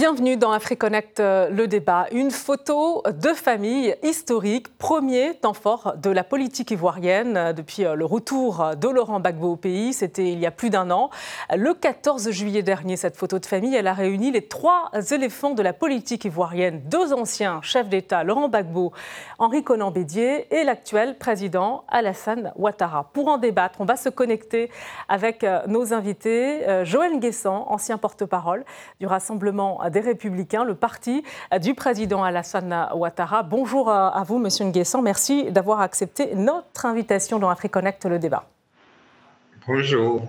Bienvenue dans AfriConnect, euh, le débat. Une photo de famille historique, premier temps fort de la politique ivoirienne euh, depuis euh, le retour de Laurent Gbagbo au pays. C'était il y a plus d'un an. Le 14 juillet dernier, cette photo de famille, elle a réuni les trois éléphants de la politique ivoirienne. Deux anciens chefs d'État, Laurent Gbagbo, Henri Conan Bédier et l'actuel président Alassane Ouattara. Pour en débattre, on va se connecter avec nos invités. Joël Guessant, ancien porte-parole du Rassemblement des Républicains, le parti du président Alassane Ouattara. Bonjour à vous, Monsieur Nguessan. Merci d'avoir accepté notre invitation dans AfriConnect, le débat. Bonjour.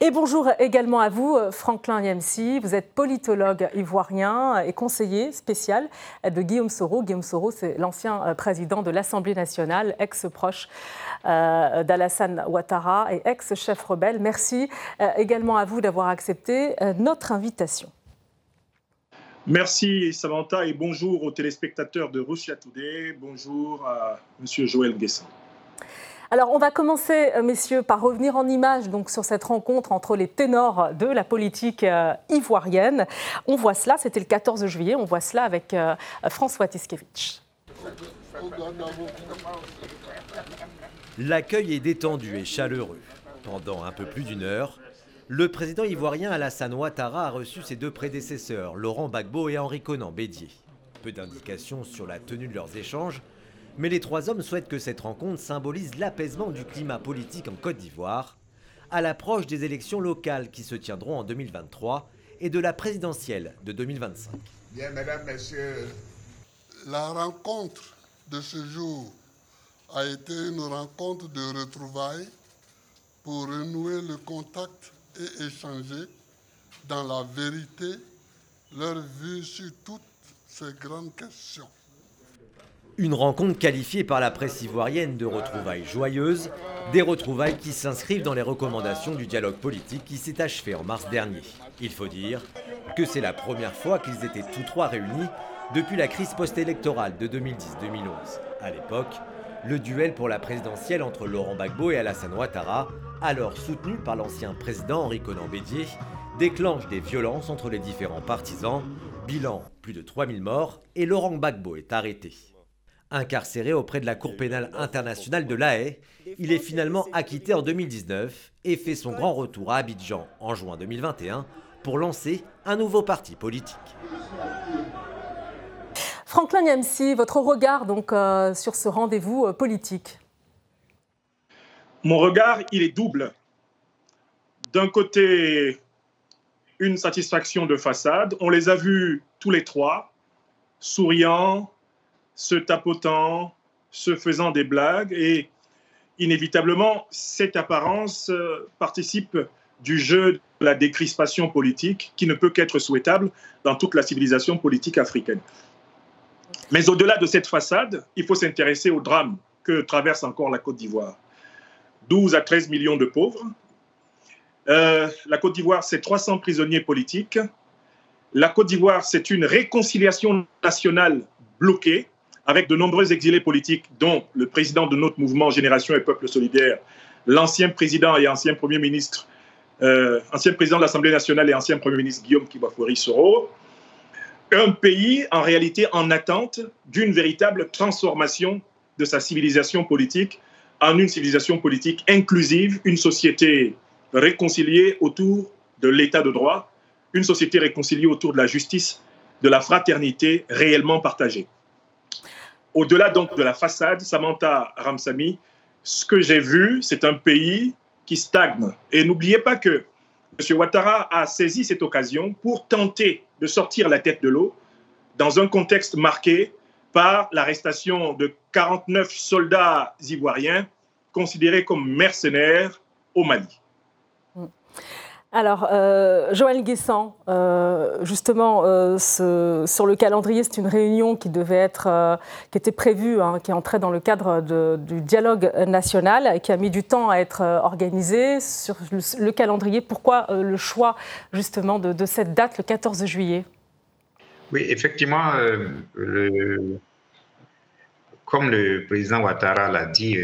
Et bonjour également à vous, Franklin Yemsi. Vous êtes politologue ivoirien et conseiller spécial de Guillaume Soro. Guillaume Soro, c'est l'ancien président de l'Assemblée nationale, ex-proche euh, d'Alassane Ouattara et ex-chef rebelle. Merci euh, également à vous d'avoir accepté euh, notre invitation. Merci Samantha et bonjour aux téléspectateurs de Russia Today. Bonjour à Monsieur Joël Guessin. Alors, on va commencer, euh, messieurs, par revenir en image donc, sur cette rencontre entre les ténors de la politique euh, ivoirienne. On voit cela, c'était le 14 juillet, on voit cela avec euh, François Tiskevich. L'accueil est détendu et chaleureux. Pendant un peu plus d'une heure, le président ivoirien Alassane Ouattara a reçu ses deux prédécesseurs, Laurent Gbagbo et Henri Conan Bédier. Peu d'indications sur la tenue de leurs échanges, mais les trois hommes souhaitent que cette rencontre symbolise l'apaisement du climat politique en Côte d'Ivoire, à l'approche des élections locales qui se tiendront en 2023 et de la présidentielle de 2025. Bien, mesdames, messieurs, la rencontre de ce jour a été une rencontre de retrouvailles pour renouer le contact et échanger dans la vérité leur vue sur toutes ces grandes questions. Une rencontre qualifiée par la presse ivoirienne de retrouvailles joyeuses, des retrouvailles qui s'inscrivent dans les recommandations du dialogue politique qui s'est achevé en mars dernier. Il faut dire que c'est la première fois qu'ils étaient tous trois réunis depuis la crise post-électorale de 2010-2011. À l'époque, le duel pour la présidentielle entre Laurent Gbagbo et Alassane Ouattara, alors soutenu par l'ancien président Henri Conan Bédier, déclenche des violences entre les différents partisans. Bilan, plus de 3000 morts et Laurent Gbagbo est arrêté. Incarcéré auprès de la Cour pénale internationale de La Haye, il est finalement acquitté en 2019 et fait son grand retour à Abidjan en juin 2021 pour lancer un nouveau parti politique. Franklin Yamsi, votre regard donc euh, sur ce rendez-vous euh, politique? Mon regard, il est double. D'un côté, une satisfaction de façade. On les a vus tous les trois, souriant, se tapotant, se faisant des blagues. Et inévitablement, cette apparence euh, participe du jeu de la décrispation politique qui ne peut qu'être souhaitable dans toute la civilisation politique africaine. Mais au-delà de cette façade, il faut s'intéresser au drame que traverse encore la Côte d'Ivoire. 12 à 13 millions de pauvres. Euh, la Côte d'Ivoire, c'est 300 prisonniers politiques. La Côte d'Ivoire, c'est une réconciliation nationale bloquée avec de nombreux exilés politiques, dont le président de notre mouvement Génération et Peuple Solidaire, l'ancien président et ancien Premier ministre, euh, ancien président de l'Assemblée nationale et ancien Premier ministre Guillaume Kibafori Soro, un pays en réalité en attente d'une véritable transformation de sa civilisation politique en une civilisation politique inclusive, une société réconciliée autour de l'état de droit, une société réconciliée autour de la justice, de la fraternité réellement partagée. Au-delà donc de la façade, Samantha Ramsami, ce que j'ai vu, c'est un pays qui stagne. Et n'oubliez pas que M. Ouattara a saisi cette occasion pour tenter de sortir la tête de l'eau dans un contexte marqué par l'arrestation de 49 soldats ivoiriens considérés comme mercenaires au Mali. Alors, euh, Joël Guessant, euh, justement, euh, sur le calendrier, c'est une réunion qui devait être, qui était prévue, hein, qui entrait dans le cadre du dialogue national, qui a mis du temps à être organisée. Sur le, calendrier, pourquoi le choix justement de, cette date, le 14 juillet? Oui, effectivement, comme le président Ouattara l'a dit,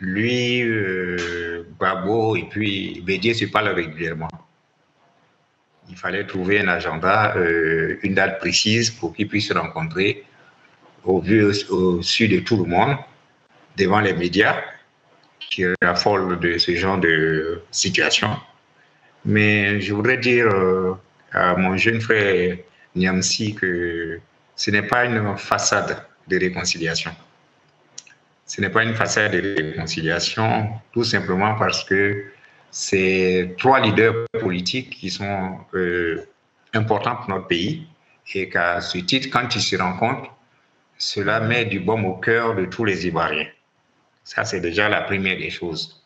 lui, euh, Babo et puis Bédier se parlent régulièrement. Il fallait trouver un agenda, euh, une date précise pour qu'ils puissent se rencontrer au vu au, su de tout le monde, devant les médias qui raffolent de ce genre de situation. Mais je voudrais dire euh, à mon jeune frère Niamsi que ce n'est pas une façade de réconciliation. Ce n'est pas une façade de réconciliation, tout simplement parce que c'est trois leaders politiques qui sont euh, importants pour notre pays et qu'à ce titre, quand ils se rencontrent, cela met du baume au cœur de tous les Ivoiriens. Ça, c'est déjà la première des choses.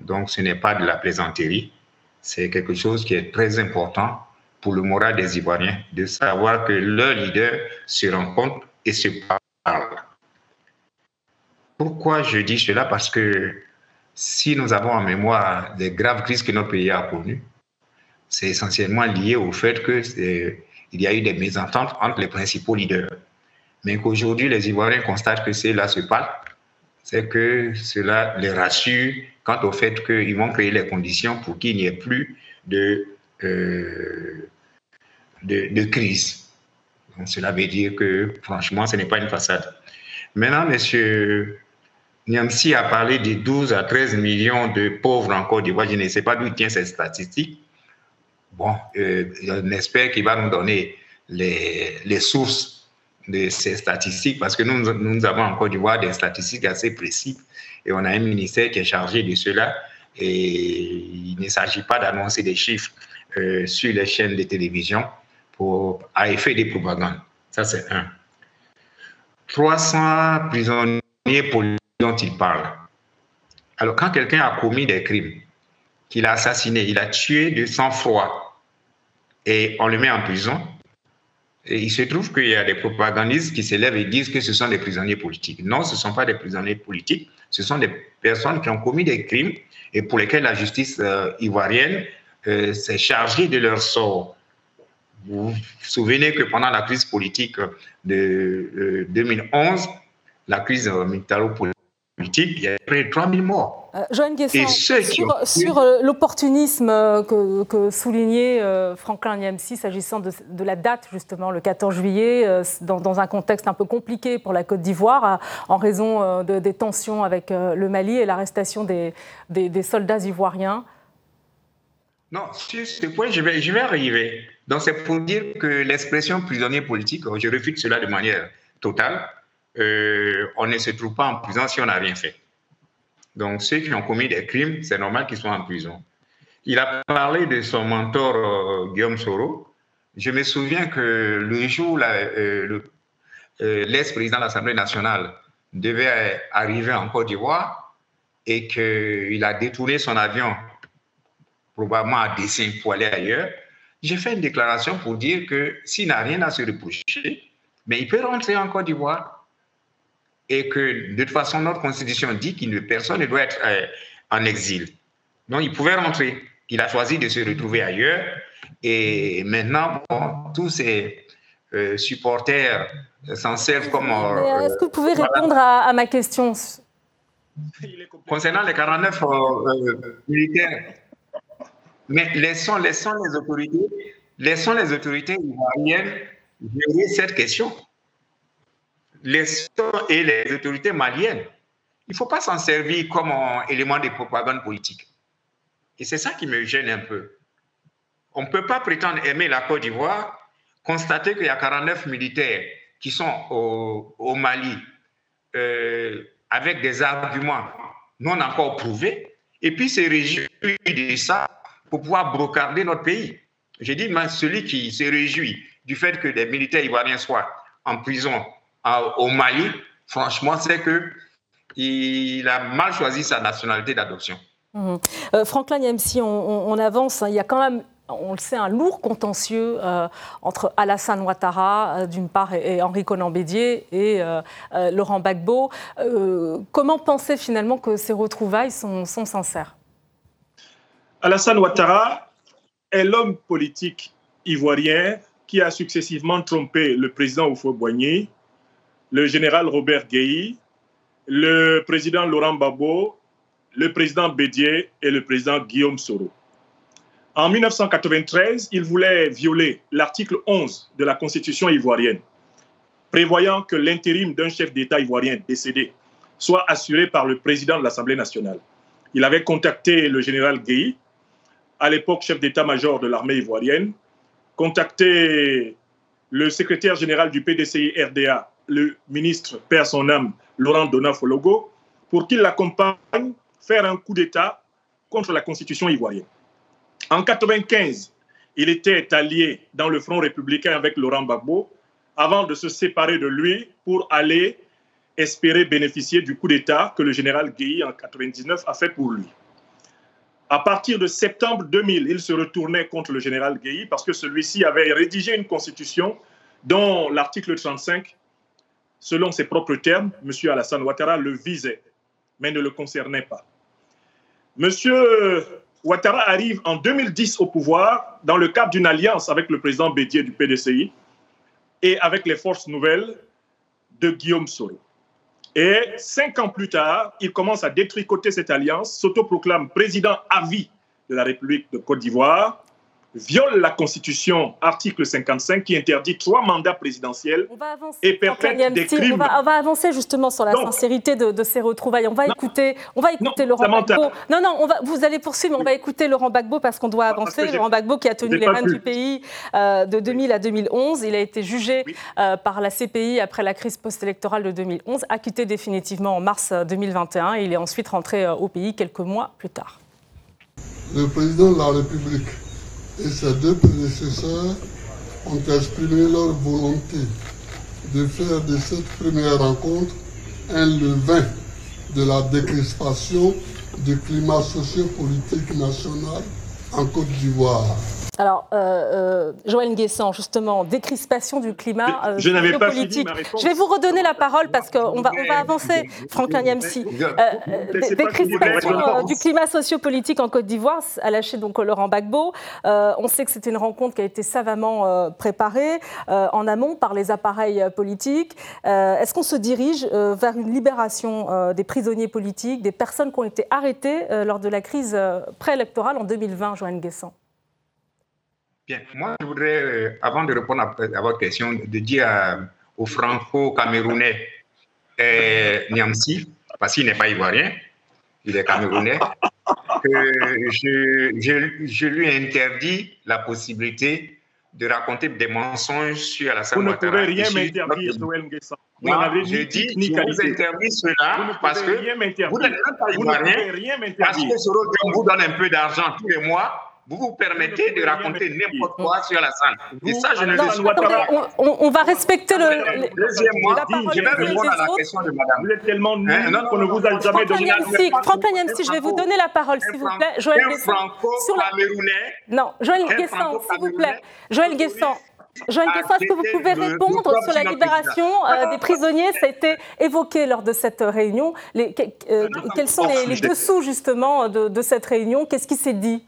Donc, ce n'est pas de la plaisanterie, c'est quelque chose qui est très important pour le moral des Ivoiriens, de savoir que leurs leaders se rencontrent et se parlent. Pourquoi je dis cela? Parce que si nous avons en mémoire les graves crises que notre pays a connues, c'est essentiellement lié au fait qu'il y a eu des mésententes entre les principaux leaders mais qu'aujourd'hui les Ivoiriens constatent que c'est là se parle, c'est que cela les rassure quant au fait qu'ils vont créer les conditions pour qu'il n'y ait plus de, euh, de, crise. Cela veut dire que, franchement, ce n'est pas une façade. Maintenant, M. Niamsi a parlé de 12 à 13 millions de pauvres en Côte d'Ivoire. Je ne sais pas d'où tient cette statistique. Bon, euh, on espère qu'il va nous donner les, les sources de ces statistiques parce que nous, nous avons en Côte d'Ivoire des statistiques assez précises et on a un ministère qui est chargé de cela et il ne s'agit pas d'annoncer des chiffres euh, sur les chaînes de télévision pour, à effet de propagande. Ça, c'est un. 300 prisonniers politiques dont il parle. Alors, quand quelqu'un a commis des crimes, qu'il a assassiné, il a tué de sang-froid, et on le met en prison, il se trouve qu'il y a des propagandistes qui s'élèvent et disent que ce sont des prisonniers politiques. Non, ce ne sont pas des prisonniers politiques, ce sont des personnes qui ont commis des crimes et pour lesquels la justice euh, ivoirienne euh, s'est chargée de leur sort. Vous vous souvenez que pendant la crise politique de 2011, euh, la crise militaro-politique, il y a près de 3000 morts. Euh, Joanne Guessin, sur, euh, l'opportunisme euh, que, soulignait Franklin Niamsi s'agissant de, la date, justement, le 14 juillet, dans, un contexte un peu compliqué pour la Côte d'Ivoire, en raison des tensions avec le Mali et l'arrestation des, soldats ivoiriens. Non, sur ce point, je vais, je vais arriver. Donc, c'est pour dire que l'expression prisonnier politique, je refuse cela de manière totale. Euh, on ne se trouve pas en prison si on n'a rien fait. Donc, ceux qui ont commis des crimes, c'est normal qu'ils soient en prison. Il a parlé de son mentor euh, Guillaume Soro. Je me souviens que le jour où euh, l'ex-président de l'Assemblée nationale devait arriver en Côte d'Ivoire et qu'il a détourné son avion, probablement à dessein pour aller ailleurs, j'ai fait une déclaration pour dire que s'il n'a rien à se reprocher, mais il peut rentrer en Côte d'Ivoire et que de toute façon, notre constitution dit que personne ne doit être euh, en exil. Donc, il pouvait rentrer. Il a choisi de se retrouver ailleurs. Et maintenant, tous ces euh, supporters s'en servent comme. Euh, est-ce que vous pouvez répondre à, ma question? Concernant les 49 militaires, mais laissons, laissons les autorités, laissons les autorités ivoiriennes gérer cette question les et les autorités maliennes. Il ne faut pas s'en servir comme un élément de propagande politique. Et c'est ça qui me gêne un peu. On ne peut pas prétendre aimer la Côte d'Ivoire, constater qu'il y a 49 militaires qui sont au, Mali euh, avec des arguments non encore prouvés, et puis se réjouir de ça pour pouvoir brocarder notre pays. J'ai dit, mais celui qui se réjouit du fait que des militaires ivoiriens soient en prison au Mali, franchement, c'est que il a mal choisi sa nationalité d'adoption. Mmh. Euh, Franklin Yamsi, on, avance. Hein. il y a quand même on le sait, un lourd contentieux euh, entre Alassane Ouattara, euh, d'une part, et, Henri Conan Bédier et Laurent Gbagbo. comment penser finalement que ces retrouvailles sont, sont sincères? Alassane Ouattara est l'homme politique ivoirien qui a successivement trompé le président Oufo-Boigny, le général Robert Gueye, le président Laurent Gbagbo, le président Bédier et le président Guillaume Soro. En 1993, il voulait violer l'article 11 de la Constitution ivoirienne, prévoyant que l'intérim d'un chef d'État ivoirien décédé soit assuré par le président de l'Assemblée nationale. Il avait contacté le général Guéhi, à l'époque chef d'état-major de l'armée ivoirienne, contacté le secrétaire général du PDCI RDA, le ministre, père son âme, Laurent Donafologo, pour qu'il l'accompagne faire un coup d'État contre la constitution ivoirienne. En 1995, il était allié dans le Front républicain avec Laurent Gbagbo avant de se séparer de lui pour aller espérer bénéficier du coup d'État que le général Guéhi en 1999 a fait pour lui. À partir de septembre 2000, il se retournait contre le général Guéhi parce que celui-ci avait rédigé une constitution dont l'article 35, selon ses propres termes, M. Alassane Ouattara le visait, mais ne le concernait pas. M. Ouattara arrive en 2010 au pouvoir dans le cadre d'une alliance avec le président Bédier du PDCI et avec les forces nouvelles de Guillaume Soro. Et cinq ans plus tard, il commence à détricoter cette alliance, s'autoproclame président à vie de la République de Côte d'Ivoire viole la Constitution, article 55, qui interdit trois mandats présidentiels et perpète des crimes. On va, avancer justement sur la sincérité de, ces retrouvailles. On va écouter, on va écouter Laurent Gbagbo. Non, non, on va, vous allez poursuivre, mais on va écouter Laurent Gbagbo parce qu'on doit avancer. Laurent Gbagbo qui a tenu les rênes du pays euh, de 2000 à 2011. Il a été jugé euh, par la CPI après la crise post-électorale de 2011, acquitté définitivement en mars 2021 euh, et il est ensuite rentré au pays quelques mois plus tard. Le président de la République et ses deux prédécesseurs ont exprimé leur volonté de faire de cette première rencontre un levain de la décrispation du climat sociopolitique national en Côte d'Ivoire. Alors, euh, euh, Joël Nguessan, justement, décrispation du climat euh, je n'avais pas fini Je vais vous redonner la parole parce qu'on va, on va avancer, Franklin Yamsi. décrispation du climat sociopolitique en Côte d'Ivoire, a lâché donc Laurent Gbagbo. on sait que c'était une rencontre qui a été savamment préparée en amont par les appareils politiques. Est-ce qu'on se dirige vers une libération des prisonniers politiques, des personnes qui ont été arrêtées lors de la crise préélectorale en 2020, Joël Nguessan Bien, moi je voudrais, euh, avant de répondre à, votre question, de dire au franco-camerounais euh, Niamsi, parce qu'il n'est pas ivoirien, il est camerounais, que je, je, je, lui interdis la possibilité de raconter des mensonges sur Alassane Vous ne pouvez rien m'interdire, Joël n'avez je dis, je vous interdis cela parce que vous n'êtes pas ivoirien, parce que ce vous donne un peu d'argent tous les mois vous vous permettez de raconter n'importe quoi sur la salle. Et ça, je ne le souhaite pas. On, va respecter le. Deuxièmement, je vais répondre à la question de madame. Vous êtes tellement nul hein, qu'on ne vous a jamais donné la parole. Franck si je vais vous donner la parole, s'il vous plaît. Joël Guesson. Sur la... Non, Joël Guesson, s'il vous plaît. Joël Guesson. Joël Guesson, est-ce que vous pouvez répondre sur la libération euh, des prisonniers? Ça a été évoqué lors de cette réunion. Les, euh, quels sont les, les dessous, justement, de, de cette réunion? Qu'est-ce qui s'est dit?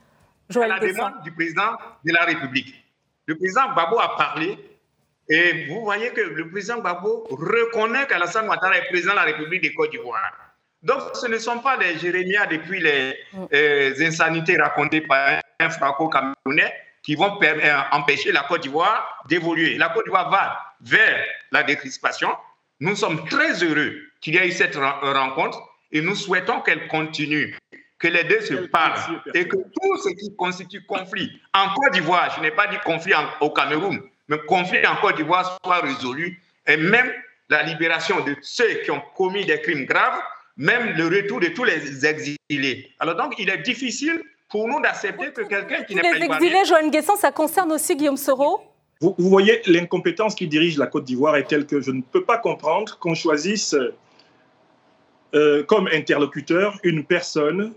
À la demande du président de la République. Le président Babo a parlé et vous voyez que le président Babo reconnaît qu'Alassane Ouattara est président de la République de Côte d'Ivoire. Donc, ce ne sont pas des jérémias depuis les mm. euh, insanités racontées par un franco-camerounais qui vont euh, empêcher la Côte d'Ivoire d'évoluer. La Côte d'Ivoire va vers la décrispation. Nous sommes très heureux qu'il y ait eu cette rencontre et nous souhaitons qu'elle continue que les deux se parlent et que tout ce qui constitue conflit en Côte d'Ivoire, je n'ai pas dit conflit au Cameroun, mais conflit en Côte d'Ivoire soit résolu. Et même la libération de ceux qui ont commis des crimes graves, même le retour de tous les exilés. Alors donc, il est difficile pour nous d'accepter que quelqu'un qui n'est pas Les exilés, Joanne Guesson, ça concerne aussi Guillaume Soro? Vous, vous voyez, l'incompétence qui dirige la Côte d'Ivoire est telle que je ne peux pas comprendre qu'on choisisse euh, comme interlocuteur une personne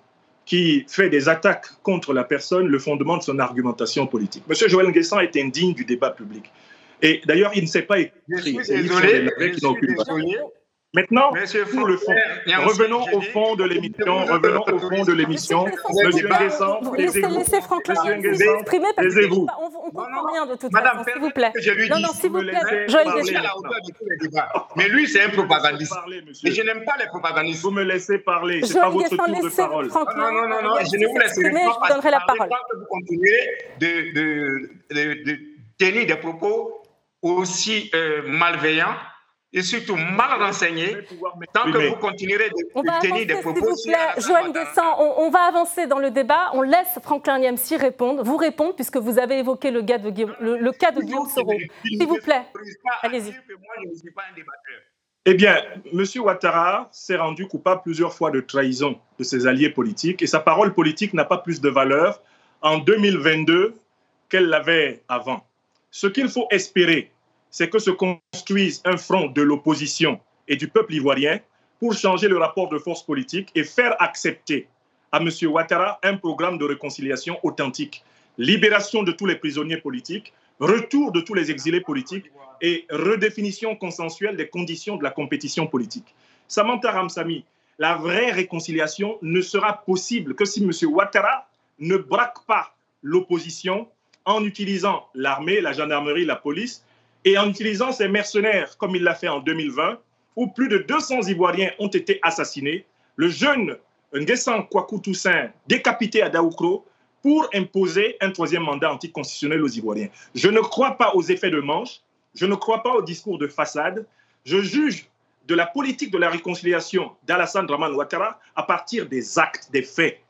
qui fait des attaques contre la personne le fondement de son argumentation politique. Monsieur Joël Nguessan est indigne du débat public. Et d'ailleurs, il ne sait pas écrire. Je suis désolé, je suis désolé, Maintenant, pour le fond. Revenons au fond de l'émission. Revenons au fond de l'émission. Monsieur Nguessan, laissez Franklin s'exprimer parce que on, comprend rien de toute façon, s'il vous plaît. Non, non, s'il vous plaît. Mais lui, c'est un propagandiste. Et je n'aime pas les propagandistes. Vous me laissez parler. C'est pas votre tour de parole. Non, non, non, non, je ne vous laisserai pas. Je vous donnerai la parole. Vous continuez de tenir des propos aussi euh, malveillants et surtout mal renseigné, tant que vous continuerez de tenir des propos... S'il vous plaît, Joanne on, va avancer dans le débat. On laisse Franklin Niamsi répondre, vous répondre, puisque vous avez évoqué le, de le, cas de Guillaume Soro. S'il vous plaît, allez-y. Eh bien, M. Ouattara s'est rendu coupable plusieurs fois de trahison de ses alliés politiques et sa parole politique n'a pas plus de valeur en 2022 qu'elle l'avait avant. Ce qu'il faut espérer, c'est que se construise un front de l'opposition et du peuple ivoirien pour changer le rapport de force politique et faire accepter à M. Ouattara un programme de réconciliation authentique, libération de tous les prisonniers politiques, retour de tous les exilés politiques et redéfinition consensuelle des conditions de la compétition politique. Samantha Ramsami, la vraie réconciliation ne sera possible que si M. Ouattara ne braque pas l'opposition en utilisant l'armée, la gendarmerie, la police et en utilisant ces mercenaires, comme il l'a fait en 2020, où plus de 200 Ivoiriens ont été assassinés, le jeune Nguessan Kwaku Toussaint décapité à Daoukro pour imposer un troisième mandat anticonstitutionnel aux Ivoiriens. Je ne crois pas aux effets de manche, je ne crois pas au discours de façade, je juge de la politique de la réconciliation d'Alassane Draman Ouattara à partir des actes, des faits.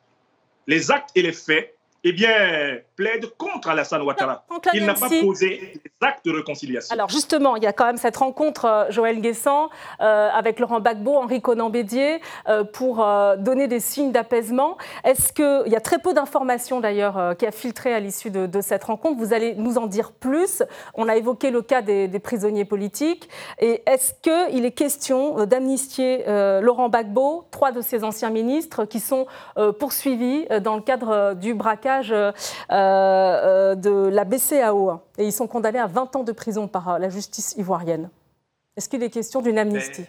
Les actes et les faits eh bien, plaide contre Alassane Ouattara. Il n'a pas posé des actes de réconciliation. Alors justement, il y a quand même cette rencontre, euh, Joël Guessant, euh, avec Laurent Gbagbo, Henri Conan-Bédier, euh, pour donner des signes d'apaisement. Est-ce qu'il y a très peu d'informations d'ailleurs qui a filtré à l'issue de, cette rencontre Vous allez nous en dire plus. On a évoqué le cas des, des prisonniers politiques. Et est-ce qu'il est question d'amnistier Laurent Gbagbo, trois de ses anciens ministres, qui sont poursuivis dans le cadre du braquage euh, euh, de la BCAO. Hein. Et ils sont condamnés à 20 ans de prison par euh, la justice ivoirienne. Est-ce qu'il est question d'une amnistie?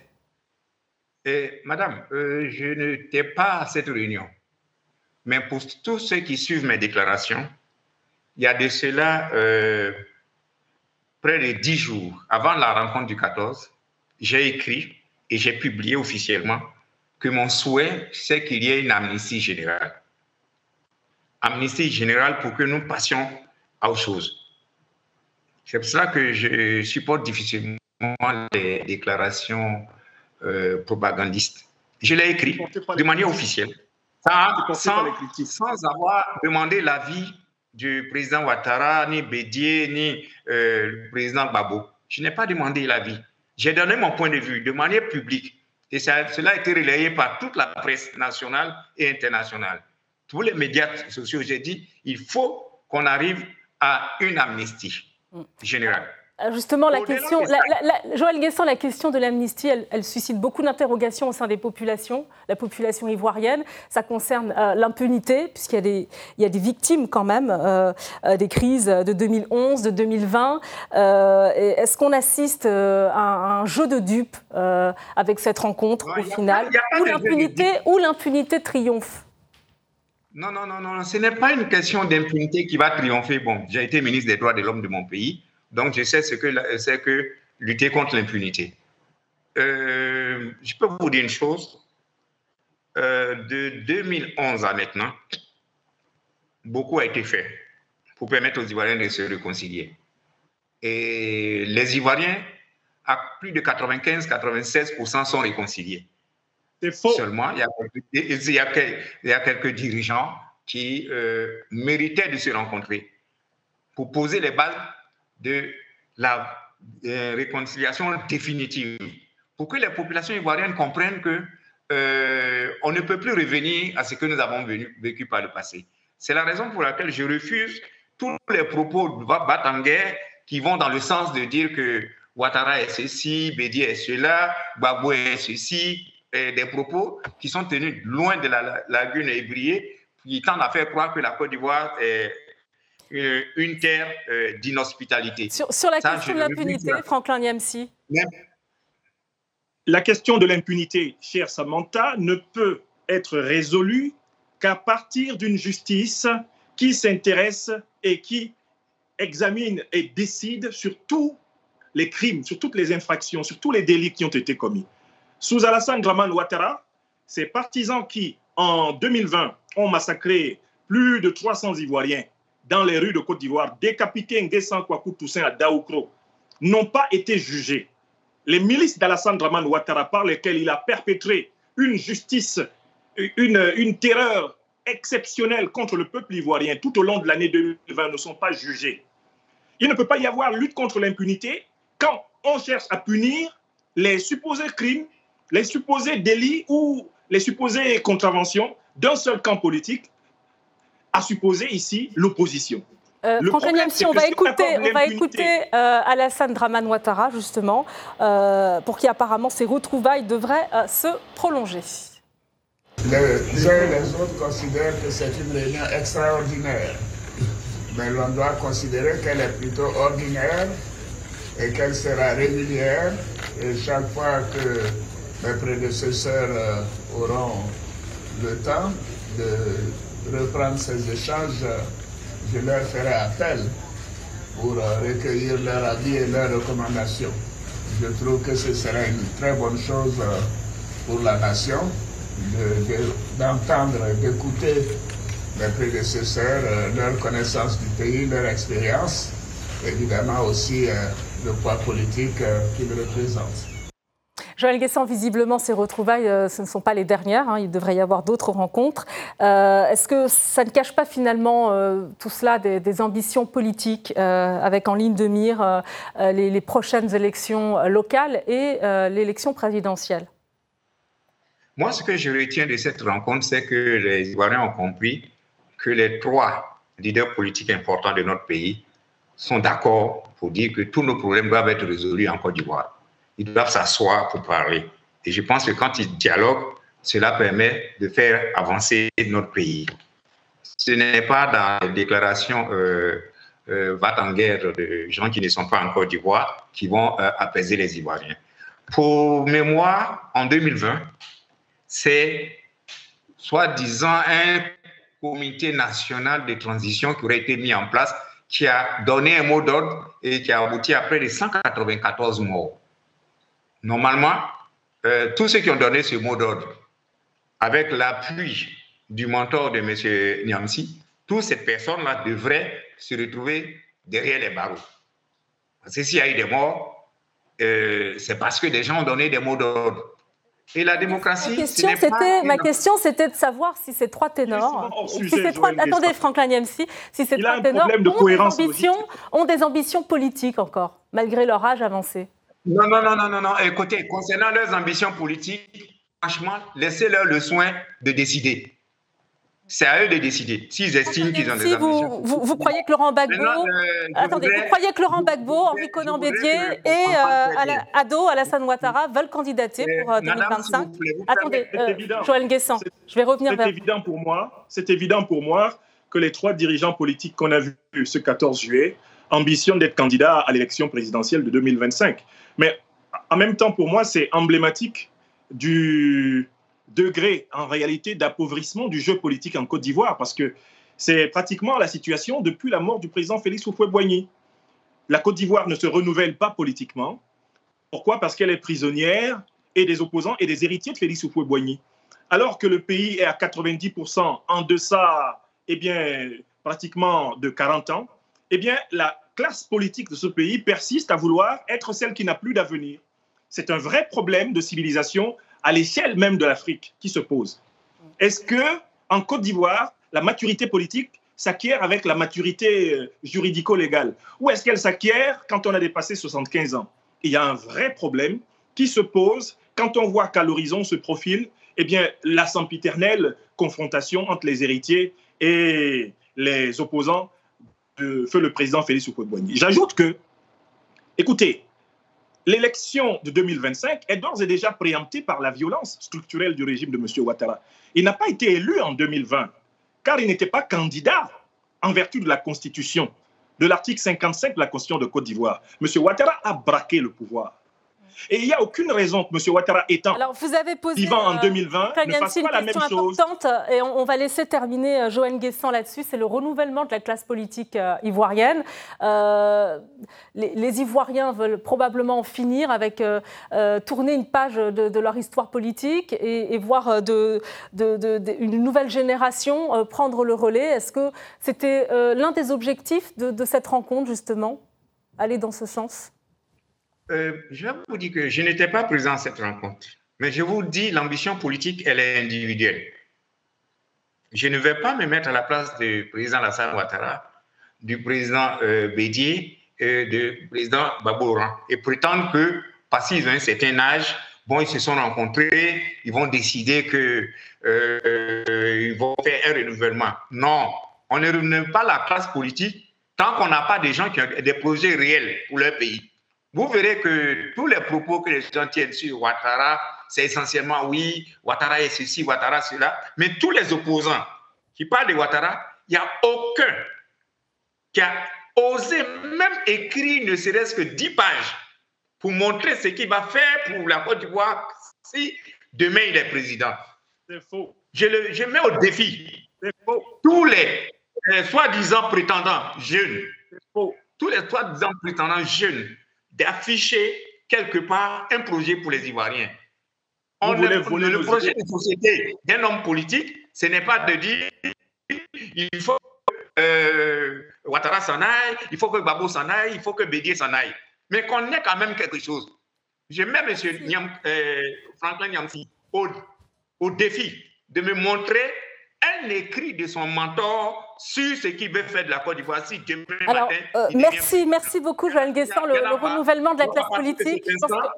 Madame, je n'étais pas à cette réunion. Mais pour tous ceux qui suivent mes déclarations, il y a de cela près de 10 jours avant la rencontre du 14, j'ai écrit et j'ai publié officiellement que mon souhait, c'est qu'il y ait une amnistie générale amnistie générale pour que nous passions à autre chose. C'est pour cela que je supporte difficilement les déclarations euh, propagandistes. Je l'ai écrit de manière officielle, sans, avoir demandé l'avis du président Ouattara, ni Bédier, ni euh, le président Babo. Je n'ai pas demandé l'avis. J'ai donné mon point de vue de manière publique. Et cela a été relayé par toute la presse nationale et internationale tous les médias sociaux, j'ai dit, il faut qu'on arrive à une amnistie générale. Euh, justement, la question, Joël Guesson, la question de l'amnistie, elle, suscite beaucoup d'interrogations au sein des populations, la population ivoirienne. Ça concerne euh, l'impunité, puisqu'il y, y, a des victimes quand même euh, des crises de 2011, de 2020. Est-ce qu'on assiste à un jeu de dupes avec cette rencontre au final, où l'impunité triomphe? Non, non, non, non, ce n'est pas une question d'impunité qui va triompher. Bon, j'ai été ministre des droits de l'homme de mon pays, donc je sais ce que c'est que lutter contre l'impunité. Euh, je peux vous dire une chose. Euh, de 2011 à maintenant, beaucoup a été fait pour permettre aux Ivoiriens de se réconcilier. Et les Ivoiriens, à plus de 95-96% sont réconciliés. Seulement, il y, a quelques, dirigeants qui euh, méritaient de se rencontrer pour poser les bases de la euh, réconciliation définitive, pour que les populations ivoiriennes comprennent que euh, on ne peut plus revenir à ce que nous avons vécu par le passé. C'est la raison pour laquelle je refuse tous les propos de Batangé qui vont dans le sens de dire que Ouattara est ceci, Bédi est cela, Babou est ceci, des propos qui sont tenus loin de la lagune ébriée, qui tendent à faire croire que la Côte d'Ivoire est une terre euh, d'inhospitalité. Sur, la question de l'impunité, Franklin Niamsi la question de l'impunité, cher Samantha, ne peut être résolue qu'à partir d'une justice qui s'intéresse et qui examine et décide sur tous les crimes, sur toutes les infractions, sur tous les délits qui ont été commis. Sous Alassane Draman Ouattara, ces partisans qui, en 2020, ont massacré plus de 300 Ivoiriens dans les rues de Côte d'Ivoire, décapité Nguessan Kwaku Toussaint à Daoukro, n'ont pas été jugés. Les milices d'Alassane Draman Ouattara, par lesquelles il a perpétré une justice, une, une terreur exceptionnelle contre le peuple ivoirien tout au long de l'année 2020, ne sont pas jugés. Il ne peut pas y avoir lutte contre l'impunité quand on cherche à punir les supposés crimes, les supposés délits ou les supposées contraventions d'un seul camp politique, à supposer ici l'opposition. Euh, Franck si on va écouter, on va écouter euh, Alassane Draman Ouattara, justement, euh, pour qui apparemment ces retrouvailles devraient euh, se prolonger. Les uns et les autres considèrent que c'est une réunion extraordinaire. Mais l'on doit considérer qu'elle est plutôt ordinaire et qu'elle sera régulière. Et chaque fois que mes prédécesseurs auront le temps de reprendre ces échanges, je leur ferai appel pour recueillir leur avis et leurs recommandations. Je trouve que ce serait une très bonne chose pour la nation d'entendre, d'écouter mes prédécesseurs, leur connaissance du pays, leur expérience, évidemment aussi le poids politique qu'ils représentent. Joël Guessant, visiblement, ces retrouvailles, euh, ce ne sont pas les dernières. Hein. il devrait y avoir d'autres rencontres. Euh, est-ce que ça ne cache pas finalement euh, tout cela des, ambitions politiques avec en ligne de mire les, prochaines élections locales et l'élection présidentielle? Moi, ce que je retiens de cette rencontre, c'est que les Ivoiriens ont compris que les trois leaders politiques importants de notre pays sont d'accord pour dire que tous nos problèmes doivent être résolus en Côte d'Ivoire ils doivent s'asseoir pour parler. Et je pense que quand ils dialoguent, cela permet de faire avancer notre pays. Ce n'est pas dans les déclarations euh, euh, va en guerre de gens qui ne sont pas en Côte d'Ivoire qui vont euh, apaiser les Ivoiriens. Pour mémoire, en 2020, c'est soi-disant un comité national de transition qui aurait été mis en place, qui a donné un mot d'ordre et qui a abouti à près de 194 morts. Normalement, euh, tous ceux qui ont donné ce mot d'ordre, avec l'appui du mentor de M. Niamsi, toutes ces personnes-là devraient se retrouver derrière les barreaux. Parce que s'il y a eu des morts, euh, c'est parce que des gens ont donné des mots d'ordre. Et la démocratie. Ma question, c'était, ma question, c'était de savoir si ces trois ténors. Si ces trois, attendez, Franklin Niamsi, si ces trois ténors ont des, ambitions, ont des ambitions politiques encore, malgré leur âge avancé. Non, non, non, non, non, non. Écoutez, concernant leurs ambitions politiques, franchement, laissez-leur le soin de décider. C'est à eux de décider. S'ils estiment qu'ils ont des ambitions. Vous, vous, croyez que Laurent Gbagbo, euh, attendez, vous croyez que Laurent Gbagbo, Henri Conan Bédier et euh, Ado Alassane Ouattara veulent candidater pour 2025 euh, Attendez, Joël Guessant, je vais revenir vers. C'est évident pour moi. C'est évident pour moi que les trois dirigeants politiques qu'on a vus ce 14 juillet ambitionnent d'être candidats à l'élection présidentielle de 2025. Mais en même temps, pour moi, c'est emblématique du degré, en réalité, d'appauvrissement du jeu politique en Côte d'Ivoire, parce que c'est pratiquement la situation depuis la mort du président Félix Houphouët-Boigny. La Côte d'Ivoire ne se renouvelle pas politiquement. Pourquoi? Parce qu'elle est prisonnière et des opposants et des héritiers de Félix Houphouët-Boigny. Alors que le pays est à 90% en deçà, eh bien, pratiquement de 40 ans, eh bien, la classe politique de ce pays persiste à vouloir être celle qui n'a plus d'avenir. C'est un vrai problème de civilisation à l'échelle même de l'Afrique qui se pose. Est-ce que en Côte d'Ivoire, la maturité politique s'acquiert avec la maturité euh, juridico-légale? Ou est-ce qu'elle s'acquiert quand on a dépassé 75 ans? Il y a un vrai problème qui se pose quand on voit qu'à l'horizon se profile eh bien, la sempiternelle confrontation entre les héritiers et les opposants feu le président Félix Houphouët-Boigny. J'ajoute que, écoutez, l'élection de 2025 est d'ores et déjà préemptée par la violence structurelle du régime de M. Ouattara. Il n'a pas été élu en 2020, car il n'était pas candidat en vertu de la Constitution, de l'article 55 de la Constitution de Côte d'Ivoire. M. Ouattara a braqué le pouvoir. Et il n'y a aucune raison que M. Ouattara étant Alors, vous avez posé, vivant en 2020 euh, ne fasse pas la même question chose. importante et on, on va laisser terminer euh, Joanne Guessant là-dessus. C'est le renouvellement de la classe politique euh, ivoirienne. Euh, les, les Ivoiriens veulent probablement en finir avec euh, euh, tourner une page de, de leur histoire politique et, et voir euh, de, de- une nouvelle génération euh, prendre le relais. Est-ce que c'était euh, l'un des objectifs de cette rencontre, justement? Aller dans ce sens Euh, je vous dire que je n'étais pas présent à cette rencontre. Mais je vous dis, l'ambition politique, elle est individuelle. Je ne vais pas me mettre à la place du président Alassane Ouattara, du président euh, Bédier et du président Babouran et prétendre que, parce qu'ils ont un certain âge, bon, ils se sont rencontrés, ils vont décider que euh, euh, vont faire un renouvellement. Non, on ne renouvelle pas la classe politique tant qu'on n'a pas des gens qui ont des projets réels pour leur pays. Vous verrez que tous les propos que les gens tiennent sur Ouattara, c'est essentiellement oui, Ouattara est ceci, Ouattara cela. Mais tous les opposants qui parlent de Ouattara, il n'y a aucun qui a osé même écrire ne serait-ce que 10 pages pour montrer ce qu'il va faire pour la Côte d'Ivoire si demain il est président. C'est faux. Je, le, je mets au défi faux. tous les soi-disant prétendants jeunes C'est faux. tous les soi-disant prétendants jeunes d'afficher quelque part un projet pour les Ivoiriens. On le, voler le nos projet de société d'un homme politique, ce n'est pas de dire il faut que euh, Ouattara s'en aille, il faut que Babo s'en aille, il faut que Bédier s'en aille. Mais qu'on ait quand même quelque chose. Je mets M. Niam, euh, Franklin Niamsi au, au défi de me montrer un écrit de son mentor sur ce qu'il veut faire de la Côte d'Ivoire si demain Alors, matin. euh, devient merci, merci beaucoup, Joël Guessant. Le, renouvellement de la classe politique. cet je pense instant.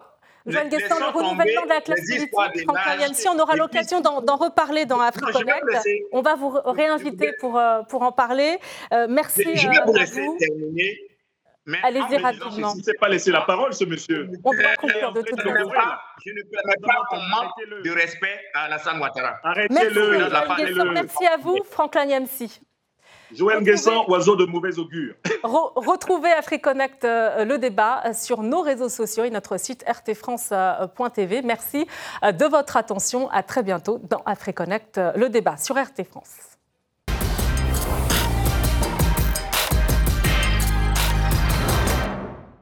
que- Joël Guessant, le renouvellement de la classe politique, Franck Yancy, on aura l'occasion d'en reparler dans AfriConnect. On va vous réinviter pour, euh, pour en parler. Euh, merci Je vais vous laisser terminer. Mais Allez-y disant rapidement. Il ne s'est pas laissé la parole, ce monsieur. On doit conclure de toute Je ne façon. je ne permets pas qu'on manque de respect à Alassane Ouattara. Arrêtez-le. Merci à vous, Franklin Yamsi. Joël Guessant, oiseau de mauvais augure. Re- retrouvez AfriConnect, euh, le débat, euh, sur nos réseaux sociaux et notre site rtfrance.tv. Merci euh, de votre attention. À très bientôt dans AfriConnect, le débat sur RT France.